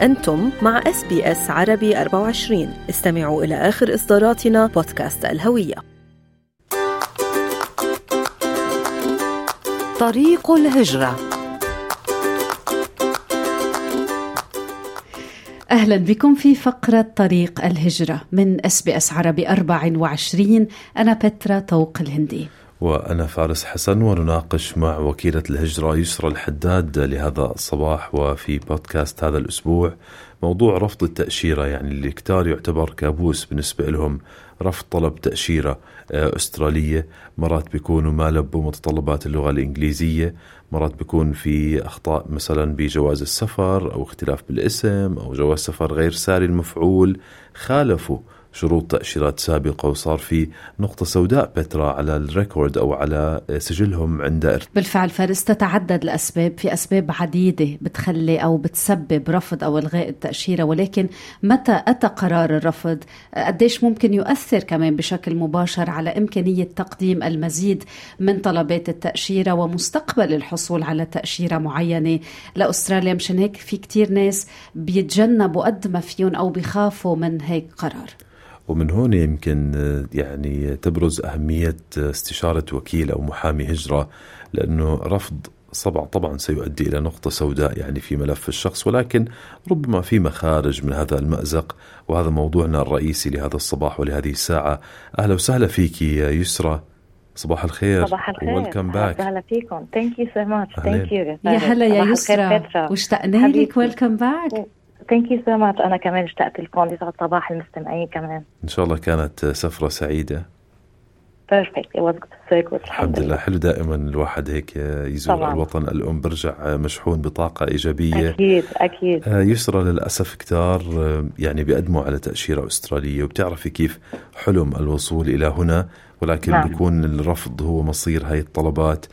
أنتم مع إس بي إس عربي 24 استمعوا إلى آخر إصداراتنا بودكاست الهوية. طريق الهجرة. أهلا بكم في فقرة طريق الهجرة من إس بي إس عربي 24 أنا بترا طوق الهندي. وأنا فارس حسن ونناقش مع وكيلة الهجرة يسرى الحداد لهذا الصباح وفي بودكاست هذا الأسبوع. موضوع رفض التأشيرة يعني اللي كتار يعتبر كابوس بالنسبة لهم رفض طلب تأشيرة آه، أسترالية. مرات بيكونوا ما لبوا متطلبات اللغة الإنجليزية. مرات بيكون في أخطاء مثلا بجواز السفر أو اختلاف بالاسم أو جواز سفر غير ساري المفعول. خالفوا شروط تأشيرات سابقة وصار في نقطة سوداء بترا على الريكورد أو على سجلهم عند بالفعل فارس تتعدد الأسباب. في أسباب عديدة بتخلي أو بتسبب رفض أو إلغاء التأشيرة ولكن متى أتى قرار الرفض؟ قديش ممكن يؤثر كمان بشكل مباشر على إمكانية تقديم المزيد من طلبات التأشيرة ومستقبل الحصول على تأشيرة معينة؟ لأستراليا مشان هيك في كتير ناس بيتجنبوا قد ما فيهم أو بيخافوا من هيك قرار. ومن هون يمكن يعني تبرز أهمية استشارة وكيل أو محامي هجرة لأنه رفض صبع طبعا سيؤدي إلى نقطة سوداء يعني في ملف الشخص ولكن ربما في مخارج من هذا المأزق وهذا موضوعنا الرئيسي لهذا الصباح ولهذه الساعة. أهلا وسهلا فيك يا يسرى. صباح الخير. صباح الخير. welcome back أهلا فيكم. thank you so much thank you يا هلا يا يسرى. واشتقنا لك welcome back thank you so much أنا كمان اشتقت لكم يسعد صباح المستمعين كمان. إن شاء الله كانت سفرة سعيدة. perfect الحمد لله. حلو دائما الواحد هيك يزور طبعا. الوطن الأم برجع مشحون بطاقة إيجابية. أكيد أكيد. يسرى للأسف كتار يعني بيقدموا على تأشيرة أسترالية وبتعرفي كيف حلم الوصول إلى هنا ولكن نعم. بيكون الرفض هو مصير هاي الطلبات.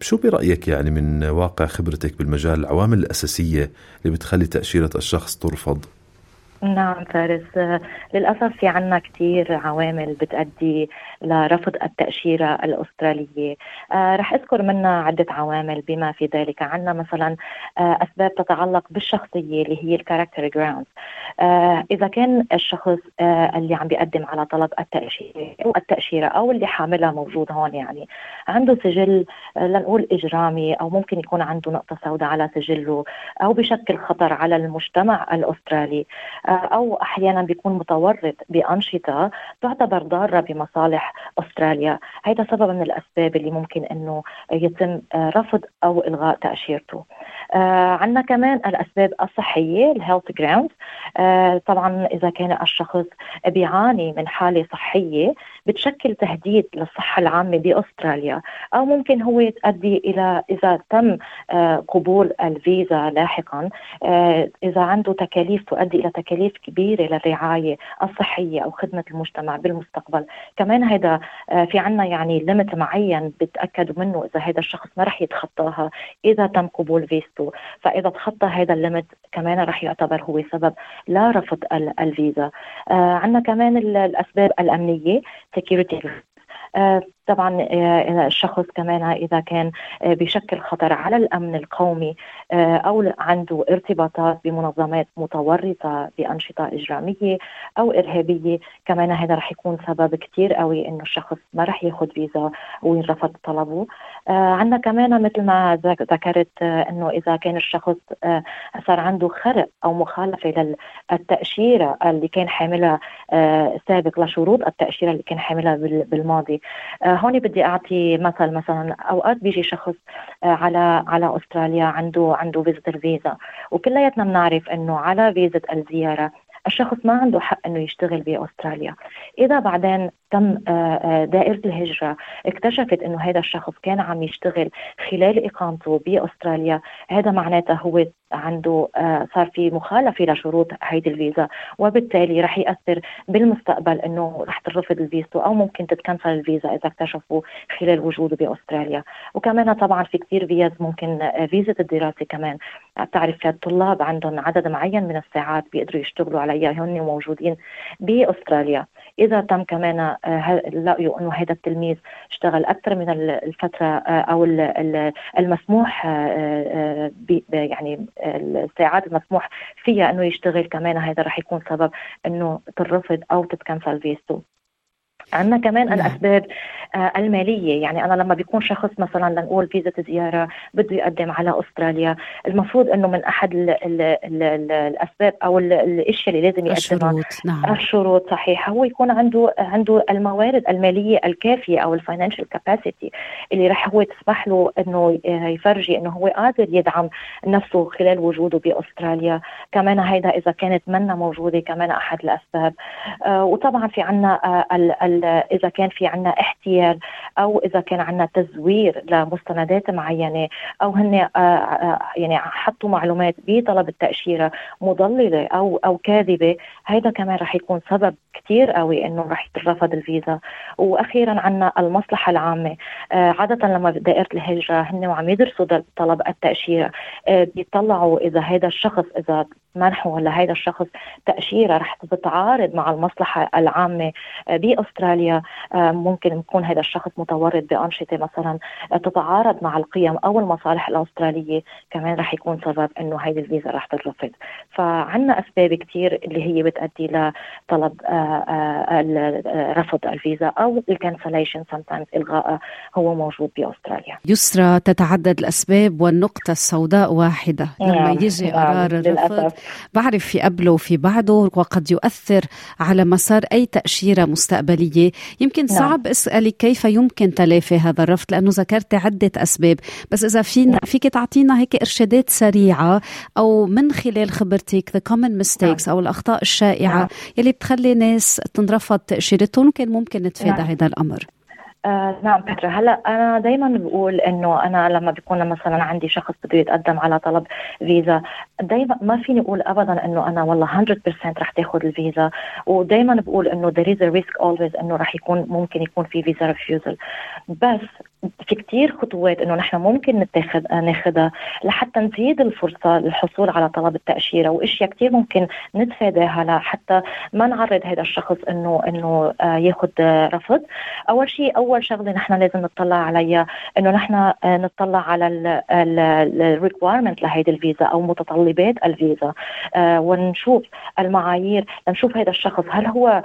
شو برأيك يعني من واقع خبرتك بالمجال العوامل الأساسية اللي بتخلي تأشيرة الشخص ترفض؟ نعم فارس. للأسف في عنا كثير عوامل بتأدي لرفض التأشيرة الأسترالية. آه رح أذكر منها عدة عوامل بما في ذلك. عنا مثلا آه أسباب تتعلق بالشخصية اللي هي ال character grounds آه إذا كان الشخص اللي عم بيقدم على طلب التأشيرة أو التأشيرة أو اللي حاملها موجود هون يعني عنده سجل لنقول إجرامي أو ممكن يكون عنده نقطة سوداء على سجله أو بشكل خطر على المجتمع الأسترالي. أو أحيانا بيكون متورط بأنشطة تعتبر ضارة بمصالح أستراليا، هذا سبب من الأسباب اللي ممكن إنه يتم رفض أو إلغاء تأشيرته. آه عندنا كمان الأسباب الصحية ال health ground آه طبعا إذا كان الشخص بيعاني من حالة صحية بتشكل تهديد للصحة العامة بأستراليا. أو ممكن هو تؤدي إلى إذا تم آه قبول الفيزا لاحقا. إذا عنده تكاليف تؤدي إلى تكاليف كبيرة للرعاية الصحية أو خدمة المجتمع بالمستقبل. كمان هذا في عنا يعني ليمت معين بتأكدوا منه إذا هذا الشخص ما رح يتخطاها إذا تم قبول فيزته فإذا تخطى هذا الليمت كمان رح يعتبر هو سبب لا رفض الفيزا. آه عندنا كمان الأسباب الأمنية security. آه طبعا الشخص كمان إذا كان بشكل خطر على الأمن القومي أو عنده ارتباطات بمنظمات متورطة بأنشطة إجرامية أو إرهابية كمان هذا رح يكون سبب كثير قوي إنه الشخص ما رح ياخذ فيزا وينرفض طلبه. عندنا كمان مثل ما ذكرت إنه إذا كان الشخص صار عنده خرق أو مخالفة للتأشيرة اللي كان حاملها سابق لشروط التأشيرة اللي كان حاملها بالماضي. هون بدي أعطي مثل مثلا أوقات بيجي شخص على على أستراليا عنده عنده فيزيتر فيزا وكلياتنا بنعرف إنه على فيزا الزيارة الشخص ما عنده حق إنه يشتغل بأستراليا. إذا بعدين تم دائرة الهجرة. اكتشفت إنه هذا الشخص كان عم يشتغل خلال إقامته بأستراليا. هذا معناته هو عنده صار في مخالفة لشروط هيدي الفيزا وبالتالي رح يأثر بالمستقبل إنه رح ترفض الفيزا أو ممكن تتكنسل الفيزا إذا اكتشفوا خلال وجوده بأستراليا. وكمان طبعا في كثير فيز ممكن فيزا الدراسة كمان. بتعرف الطلاب عندهم عدد معين من الساعات بيقدروا يشتغلوا عليها هن موجودين بأستراليا. إذا تم كمان لقيوا انه هذا التلميذ اشتغل أكثر من الفترة أو المسموح يعني الساعات المسموح فيها أنه يشتغل. كمان هذا رح يكون سبب أنه ترفض أو تتكنسل فيزته عندنا كمان نعم. الأسباب آه، المالية. يعني أنا لما بيكون شخص مثلا لنقول فيزا زياره بده يقدم على أستراليا المفروض إنه من أحد ال ال ال ال الأسباب أو الأشياء اللي لازم يقدمها. الشروط نعم. الشروط صحيح. هو يكون عنده عنده الموارد المالية الكافية أو الفاينانشال كاباسيتي اللي رح هو تسمح له إنه يفرجي إنه هو قادر يدعم نفسه خلال وجوده بأستراليا. كمان هيدا إذا كانت منا موجودة كمان أحد الأسباب. آه وطبعا في عنا آه إذا كان في عنا احتيال أو إذا كان عنا تزوير لمستندات معينة أو هن آه، آه، يعني حطوا معلومات بطلب التأشيرة مضللة أو أو كاذبة هذا كمان رح يكون سبب كثير قوي إنه رح يترفض الفيزا. وأخيرا عنا المصلحة العامة. آه، عادة لما دائرة الهجرة هن وعم يدرسوا طلب التأشيرة بيطلعوا إذا هذا الشخص إذا منحه ولا هذا الشخص تأشيرة رح تتعارض مع المصلحة العامة بأستراليا. آه، ممكن يكون هذا الشخص متورط بأنشطة مثلا آه، تتعارض مع القيم أو المصالح الأسترالية. كمان رح يكون سبب إنه هذه الفيزا رح ترفض فعندنا أسباب كثير اللي هي بتؤدي لطلب آه، رفض الفيزا أو الكانسليشن sometimes إلغاء هو موجود بأستراليا. يسرى تتعدد الأسباب والنقطة السوداء واحدة. لما نعم. يجي نعم. قرار الرفض بعرف في قبله وفي بعده وقد يؤثر على مسار أي تأشيرة مستقبلية يمكن نعم. صعب اسالك كيف يمكن تلافي هذا الرفض لأنه ذكرت عدة أسباب بس إذا في نعم. فيك تعطينا هيك إرشادات سريعة أو من خلال خبرتك the common mistakes أو الأخطاء الشائعة نعم. يلي بتخلي ناس تنرفض تأشيرتهم كان ممكن نتفادى نعم. هذا الأمر آه نعم بترا هلأ أنا دائما بقول إنه أنا لما بيكون مثلا عندي شخص بده يتقدم على طلب فيزا دائما ما فيني أقول ابدا إنه أنا والله 100% رح تاخذ الفيزا. ودائما بقول إنه there is a risk always إنه رح يكون ممكن يكون في فيزا ريفيوزل بس في كتير خطوات إنه نحن ممكن نتاخذ ناخذها لحتى نزيد الفرصة للحصول على طلب التأشيرة وأشياء كتير ممكن نتفاداها لحتى ما نعرض هذا الشخص إنه إنه آه، ياخذ رفض. أول شيء أول شغلة نحن لازم نطلع عليها إنه نحن آه، نطلع على ال requirement لهيدي الفيزا أو متطلبات الفيزا. آه، ونشوف المعايير لنشوف هذا الشخص هل هو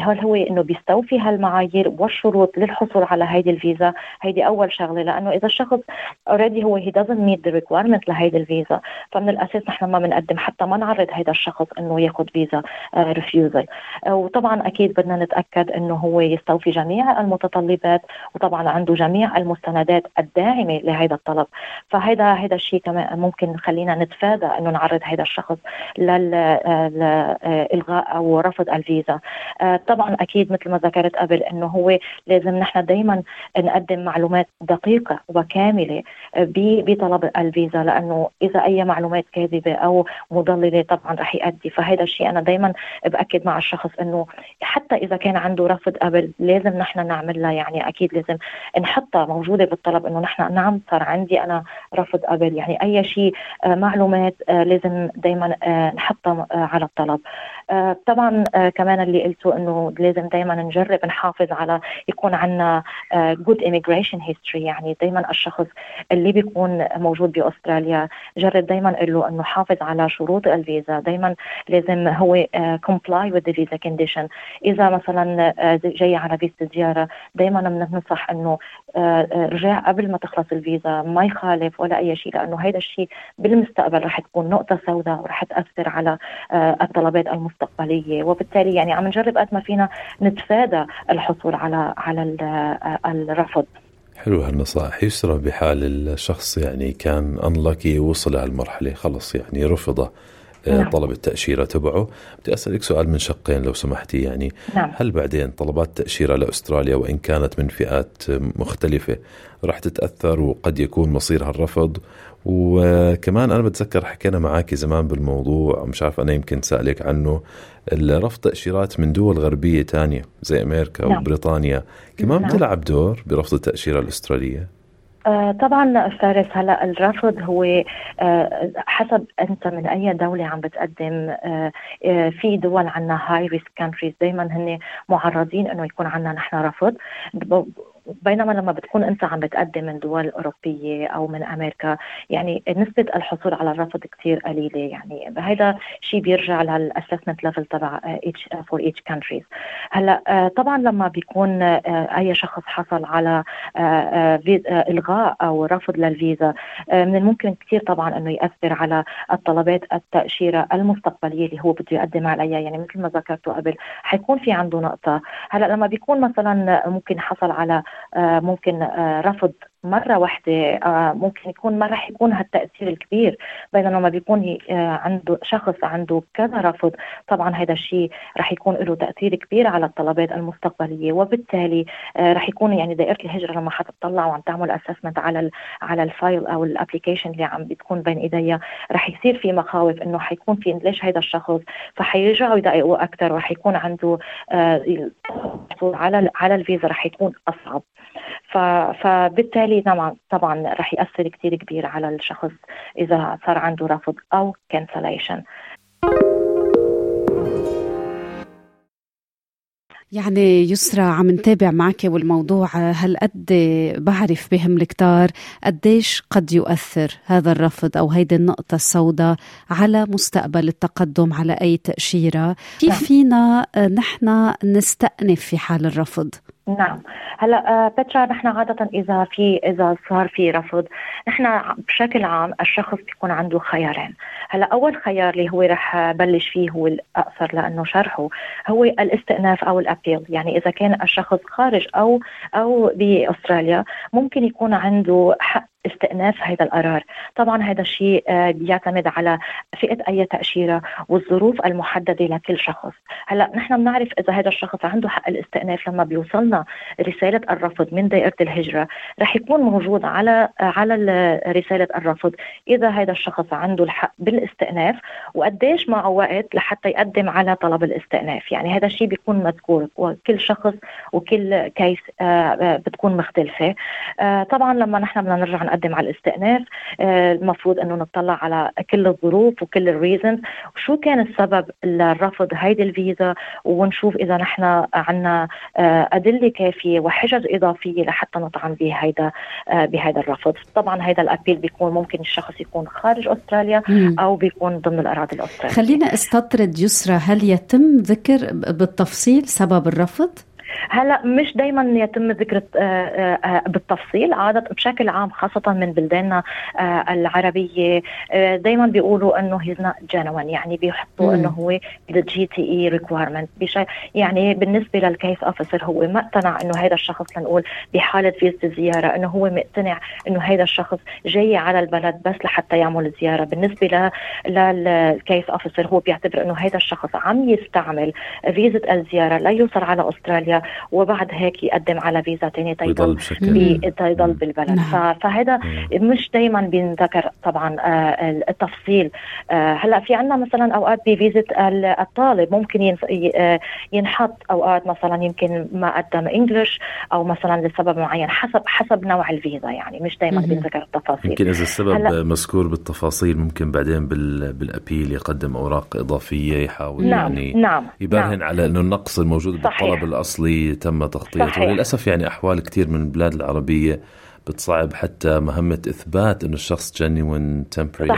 هل هو إنه بيستوفي هالمعايير؟ والشروط للحصول على هيدي الفيزا؟ هيدي أول شغلة لأنه إذا الشخص already هو هي doesn't meet the requirement لهيدي الفيزا فمن الأساس نحن ما بنقدم حتى ما نعرض هذا الشخص إنه ياخذ فيزا ريفيوزل وطبعا أكيد بدنا نتأكد إنه هو يستوفي جميع المتطلبات وطبعا عنده جميع المستندات الداعمة لهذا الطلب. فهذا هذا الشيء كمان ممكن خلينا نتفادى إنه نعرض هذا الشخص للالغاء أو رفض الفيزا. طبعا أكيد مثل ما ذكرت قبل إنه هو لازم نحن دائما نقدم معلومات دقيقة وكاملة بطلب الفيزا لأنه إذا أي معلومات كاذبة أو مضللة طبعا رح يؤدي. فهذا الشيء أنا دائما بأكد مع الشخص أنه حتى إذا كان عنده رفض قبل لازم نحن نعمل لها يعني أكيد لازم نحطها موجودة بالطلب أنه نحن نعم صار عندي أنا رفض قبل. يعني أي شيء آه، معلومات آه، لازم دائما آه، نحطها على الطلب. طبعا كمان اللي قلته إنه لازم دائما نجرب نحافظ على يكون عندنا جود immigration history. يعني دائما الشخص اللي بيكون موجود بأستراليا جرب دائما له إنه حافظ على شروط الفيزا. دائما لازم هو comply with the visa condition. إذا مثلا جاي على فيزا زيارة دائما بننصح إنه uh, رجع قبل ما تخلص الفيزا ما يخالف ولا أي شيء لأنه هذا الشيء بالمستقبل رح تكون نقطة سوداء ورح تأثر على الطلبات المستقبلية. وبالتالي يعني عم نجرب قد ما فينا نتفادى الحصول على على الرفض. حلو هالنصائح. يسرى بحال الشخص يعني كان انلكي وصل على المرحله خلص يعني رفض آه، نعم. طلب التأشيرة تبعه بدي أسألك سؤال من شقين لو سمحتي يعني نعم. هل بعدين طلبات تأشيرة لأستراليا وإن كانت من فئات مختلفة راح تتأثر وقد يكون مصيرها الرفض وكمان أنا بتذكر حكينا معك زمان بالموضوع مش عارف أنا يمكن سألك عنه رفض تأشيرات من دول غربية تانية زي أمريكا نعم. وبريطانيا كمان نعم. بتلعب دور برفض التأشيرة الأسترالية آه طبعا فارس هلأ الرفض هو آه حسب أنت من أي دولة عم بتقدم آه في دول عندنا high risk countries دائما هن معرضين إنه يكون عندنا نحن رفض. بينما لما بتكون أنت عم بتقدم من دول أوروبية أو من أمريكا يعني نسبة الحصول على الرفض كثير قليلة. يعني هذا شيء بيرجع لل assessment level تبع each for each countries هلأ آه، طبعا لما بيكون آه، أي شخص حصل على آه، إلغاء أو رفض للفيزا من الممكن كثير طبعا إنه يأثر على الطلبات التأشيرة المستقبلية اللي هو بده يقدم عليها. يعني مثل ما ذكرتوا قبل حيكون في عنده نقطة. هلأ لما بيكون مثلا ممكن حصل على ممكن آه، رفض مرة واحدة آه، ممكن يكون ما رح يكون هالتأثير الكبير بينما لما بيكون عنده شخص عنده كذا رفض طبعا هذا الشيء رح يكون له تأثير كبير على الطلبات المستقبلية. وبالتالي رح يكون يعني دائرة الهجرة لما حتطلع وعم تعمل assessment على على الفايل أو ال application اللي عم بتكون بين ايديها رح يصير في مخاوف إنه حيكون في ليش هذا الشخص؟ فحيرجعوا يدققوا أكثر ورح يكون عنده على على الفيزا رح يكون أصعب. فبالتالي طبعا طبعا رح يأثر كثير كبير على الشخص إذا صار عنده رفض أو كانسليشن يعني يسرى عم نتابع معك والموضوع هالقد بعرف بهم الكتار قديش قد يؤثر هذا الرفض أو هيدي النقطة السوداء على مستقبل التقدم على أي تأشيرة كيف نعم. فينا نحن نستأنف في حال الرفض؟ نعم. هلا آه، بترا نحن عادة إذا في إذا صار في رفض نحن بشكل عام الشخص بيكون عنده خيارين. هلا أول خيار اللي هو رح بلش فيه هو الأقصر لأنه شرحه هو الاستئناف أو الأبيل. يعني إذا كان الشخص خارج أو أو بأستراليا ممكن يكون عنده حق استئناف هذا القرار. طبعا هذا الشيء آه، بيعتمد على فئة أي تأشيرة والظروف المحددة لكل شخص. هلأ نحن بنعرف إذا هذا الشخص عنده حق الاستئناف لما بيوصلنا رسالة الرفض من دائرة الهجرة رح يكون موجود على على رسالة الرفض إذا هذا الشخص عنده الحق بالاستئناف وقديش معه وقت لحتى يقدم على طلب الاستئناف. يعني هذا الشيء بيكون مذكور وكل شخص وكل case آه، آه، بتكون مختلفة. طبعا لما نحن بدنا نرجع نقدم على الاستئناف آه، المفروض إنه نطلع على كل الظروف وكل ال reasons وشو كان السبب لرفض هيدي الفيزا؟ ونشوف إذا نحن عندنا آه، أدلة كافية وحجج إضافية لحتى نطعن بهيدا آه، بهذا الرفض. طبعا هذا ال appeal بيكون ممكن الشخص يكون خارج أستراليا أو بيكون ضمن الأراضي الأسترالية. خلينا استطرد يسرى هل يتم ذكر بالتفصيل سبب الرفض؟ هلا مش دائما يتم ذكر آه، آه، آه، بالتفصيل عادة بشكل عام خاصة من بلداننا العربية. دائما بيقولوا إنه he's not genuine يعني بيحطوا إنه هو ال GTE requirement يعني بالنسبة لل case officer هو ما اقتنع إنه هذا الشخص لنقول بحالة فيزة الزيارة إنه هو مقتنع إنه هذا الشخص جاي على البلد بس لحتى يعمل زيارة. بالنسبة لل case officer هو بيعتبر إنه هذا الشخص عم يستعمل فيزة الزيارة ليوصل على أستراليا وبعد هيك يقدم على فيزا ثانية تيضل تيضل بالبلد نعم. فهذا مش دائما بينذكر طبعا آه، التفصيل آه، هلأ في عندنا مثلا أوقات بفيزة الطالب ممكن آه، ينحط أوقات مثلا يمكن ما قدم إنجلش أو مثلا لسبب معين حسب حسب نوع الفيزا يعني مش دائما بينذكر التفاصيل يمكن إذا السبب مذكور بالتفاصيل ممكن بعدين بالأبيل يقدم أوراق إضافية يحاول نعم. يعني نعم. يبرهن نعم. على إنه النقص الموجود صحيح. بالطلب الأصلي تم تغطيته. وللأسف يعني أحوال كثير من البلاد العربية بتصعب حتى مهمة إثبات أنه الشخص جينيون تمبري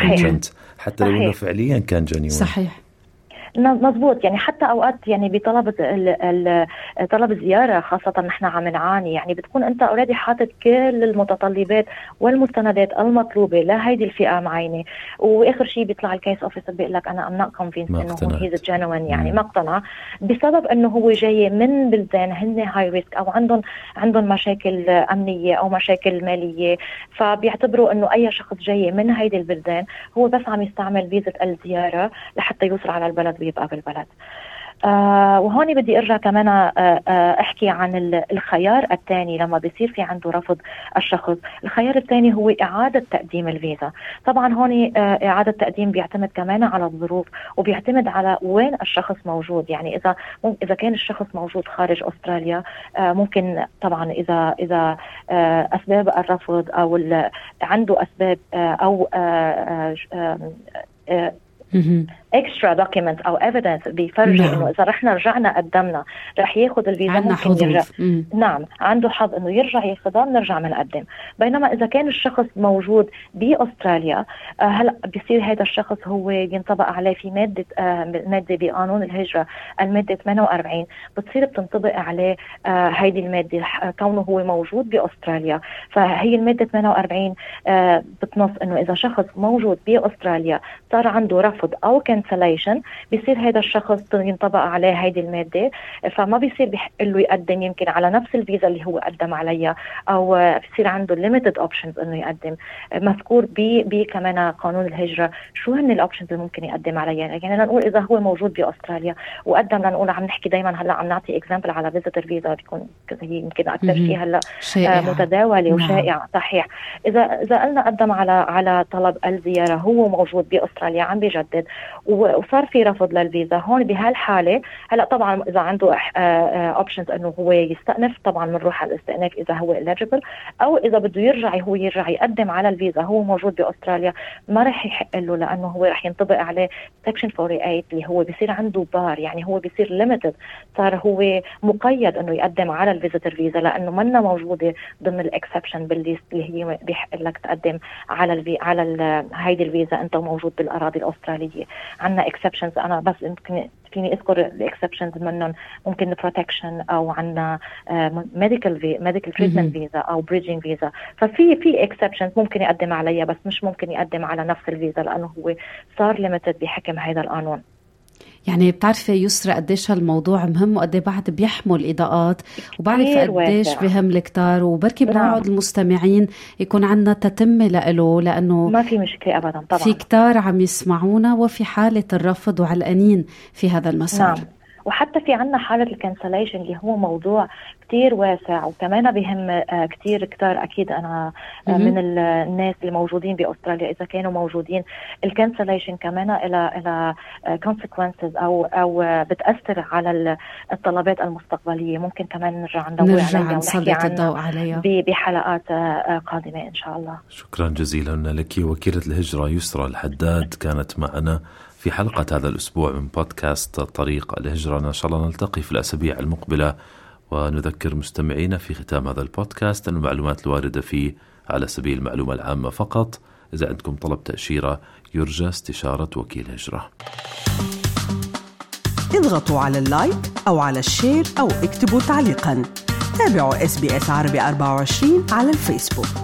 حتى لو أنه فعليا كان genuine صحيح. مضبوط يعني حتى أوقات يعني بطلب طلب الزياره خاصة نحن عم نعاني. يعني بتكون أنت already حاطط كل المتطلبات والمستندات المطلوبة لهيدي الفئة معينة. وآخر شيء بيطلع ال case officer بيقول لك أنا I'm not convinced إنه he's genuine يعني ما اقتنع بسبب إنه هو جاي من بلدان هن high risk أو عندهم عندهم مشاكل أمنية أو مشاكل مالية. فبيعتبروا إنه أي شخص جاي من هيدي البلدان هو بس عم يستعمل فيزا الزياره لحتى يوصل على البلد ويبقى بالبلد. آه وهون بدي أرجع كمان آه آه أحكي عن الخيار الثاني لما بيصير في عنده رفض الشخص. الخيار الثاني هو إعادة تقديم الفيزا. طبعا هون إعادة تقديم بيعتمد كمان على الظروف وبيعتمد على وين الشخص موجود. يعني إذا إذا كان الشخص موجود خارج أستراليا ممكن طبعا إذا إذا أسباب الرفض أو عنده أسباب أو extra document أو evidence بيفرجي نعم. إنه إذا رحنا رجعنا قدمنا رح ياخذ الفيزا عندنا يرجع. نعم عنده حظ إنه يرجع ياخذها بنرجع بنقدم بينما إذا كان الشخص موجود بأستراليا آه هلا بصير هذا الشخص هو ينطبق عليه في مادة آه مادة بقانون الهجرة المادة 48 بتصير بتنطبق عليه آه هيدي المادة. كونه هو موجود بأستراليا. فهي المادة 48 آه بتنص إنه إذا شخص موجود بأستراليا صار عنده رفض أو cancellation بصير هذا الشخص ينطبق عليه هيدي المادة. فما بيصير بيحق له يقدم يمكن على نفس الفيزا اللي هو قدم عليها أو بصير عنده limited options إنه يقدم. مذكور ب كمان قانون الهجرة. شو هن ال options اللي ممكن يقدم عليها؟ يعني لنقول إذا هو موجود بأستراليا وقدم لنقول عم نحكي دائما هلأ عم نعطي example على visitor visa بيكون هي يمكن أكثر شيء هلأ شائعة. متداولة نعم. وشائعه صحيح. اذا إذا قلنا قدم على على طلب الزيارة هو موجود بأستراليا عم بيجدد وصار في رفض للفيزا هون بهالحالة. هلأ طبعا إذا عنده options إنه هو يستأنف طبعا بنروح على الاستئناف إذا هو eligible. أو إذا بده يرجع هو يرجع يقدم على الفيزا هو موجود بأستراليا ما راح يحق له لأنه هو راح ينطبق عليه section 48 اللي هو بصير عنده بار يعني هو بصير limited صار هو مقيد إنه يقدم على ال visitor visa لأنه منا موجودة ضمن ال exception بال list اللي هي بيحق لك تقدم على الفي على هيدي الفيزا أنت موجود بالأراضي الأسترالية. عندنا exceptions أنا بس يمكن فيني أذكر ال exceptions منهم. ممكن protection أو عندنا medical medical treatment visa أو bridging visa ففي في exceptions ممكن يقدم عليها بس مش ممكن يقدم على نفس الفيزا لأنه هو صار limited بحكم هذا القانون. يعني بتعرفي يسرى قديش هالموضوع مهم وقد بعد بيحمل إضاءات وبعرف قديش بهم الكتار وبركي بنقعد. المستمعين يكون عندنا تتمه له لأنه ما في مشكلة ابدا طبعا. في كتار عم يسمعونا وفي حالة الرفض وعلقانين في هذا المسار. نعم. وحتى في عنا حالة ال cancellation اللي هو موضوع كتير واسع وكمان بهم كتير كتار أكيد أنا من الناس اللي موجودين بأستراليا إذا كانوا موجودين. الكنسليشن كمان إلى إلى consequences أو أو بتأثر على الطلبات المستقبلية. ممكن كمان نرجع ندور عليها نسلط الضوء عليها. بحلقات قادمة إن شاء الله. شكرا جزيلا لك وكيلة الهجرة يسرى الحداد كانت معنا في حلقة هذا الأسبوع من بودكاست طريق الهجرة. إن شاء الله نلتقي في الأسابيع المقبلة ونذكر مستمعينا في ختام هذا البودكاست أن المعلومات الواردة فيه على سبيل المعلومة العامة فقط. إذا عندكم طلب تأشيرة يرجى استشارة وكيل هجرة. اضغطوا على ال like أو على ال share أو اكتبوا تعليقا. تابعوا إس بي إس عربي 24 على الفيسبوك.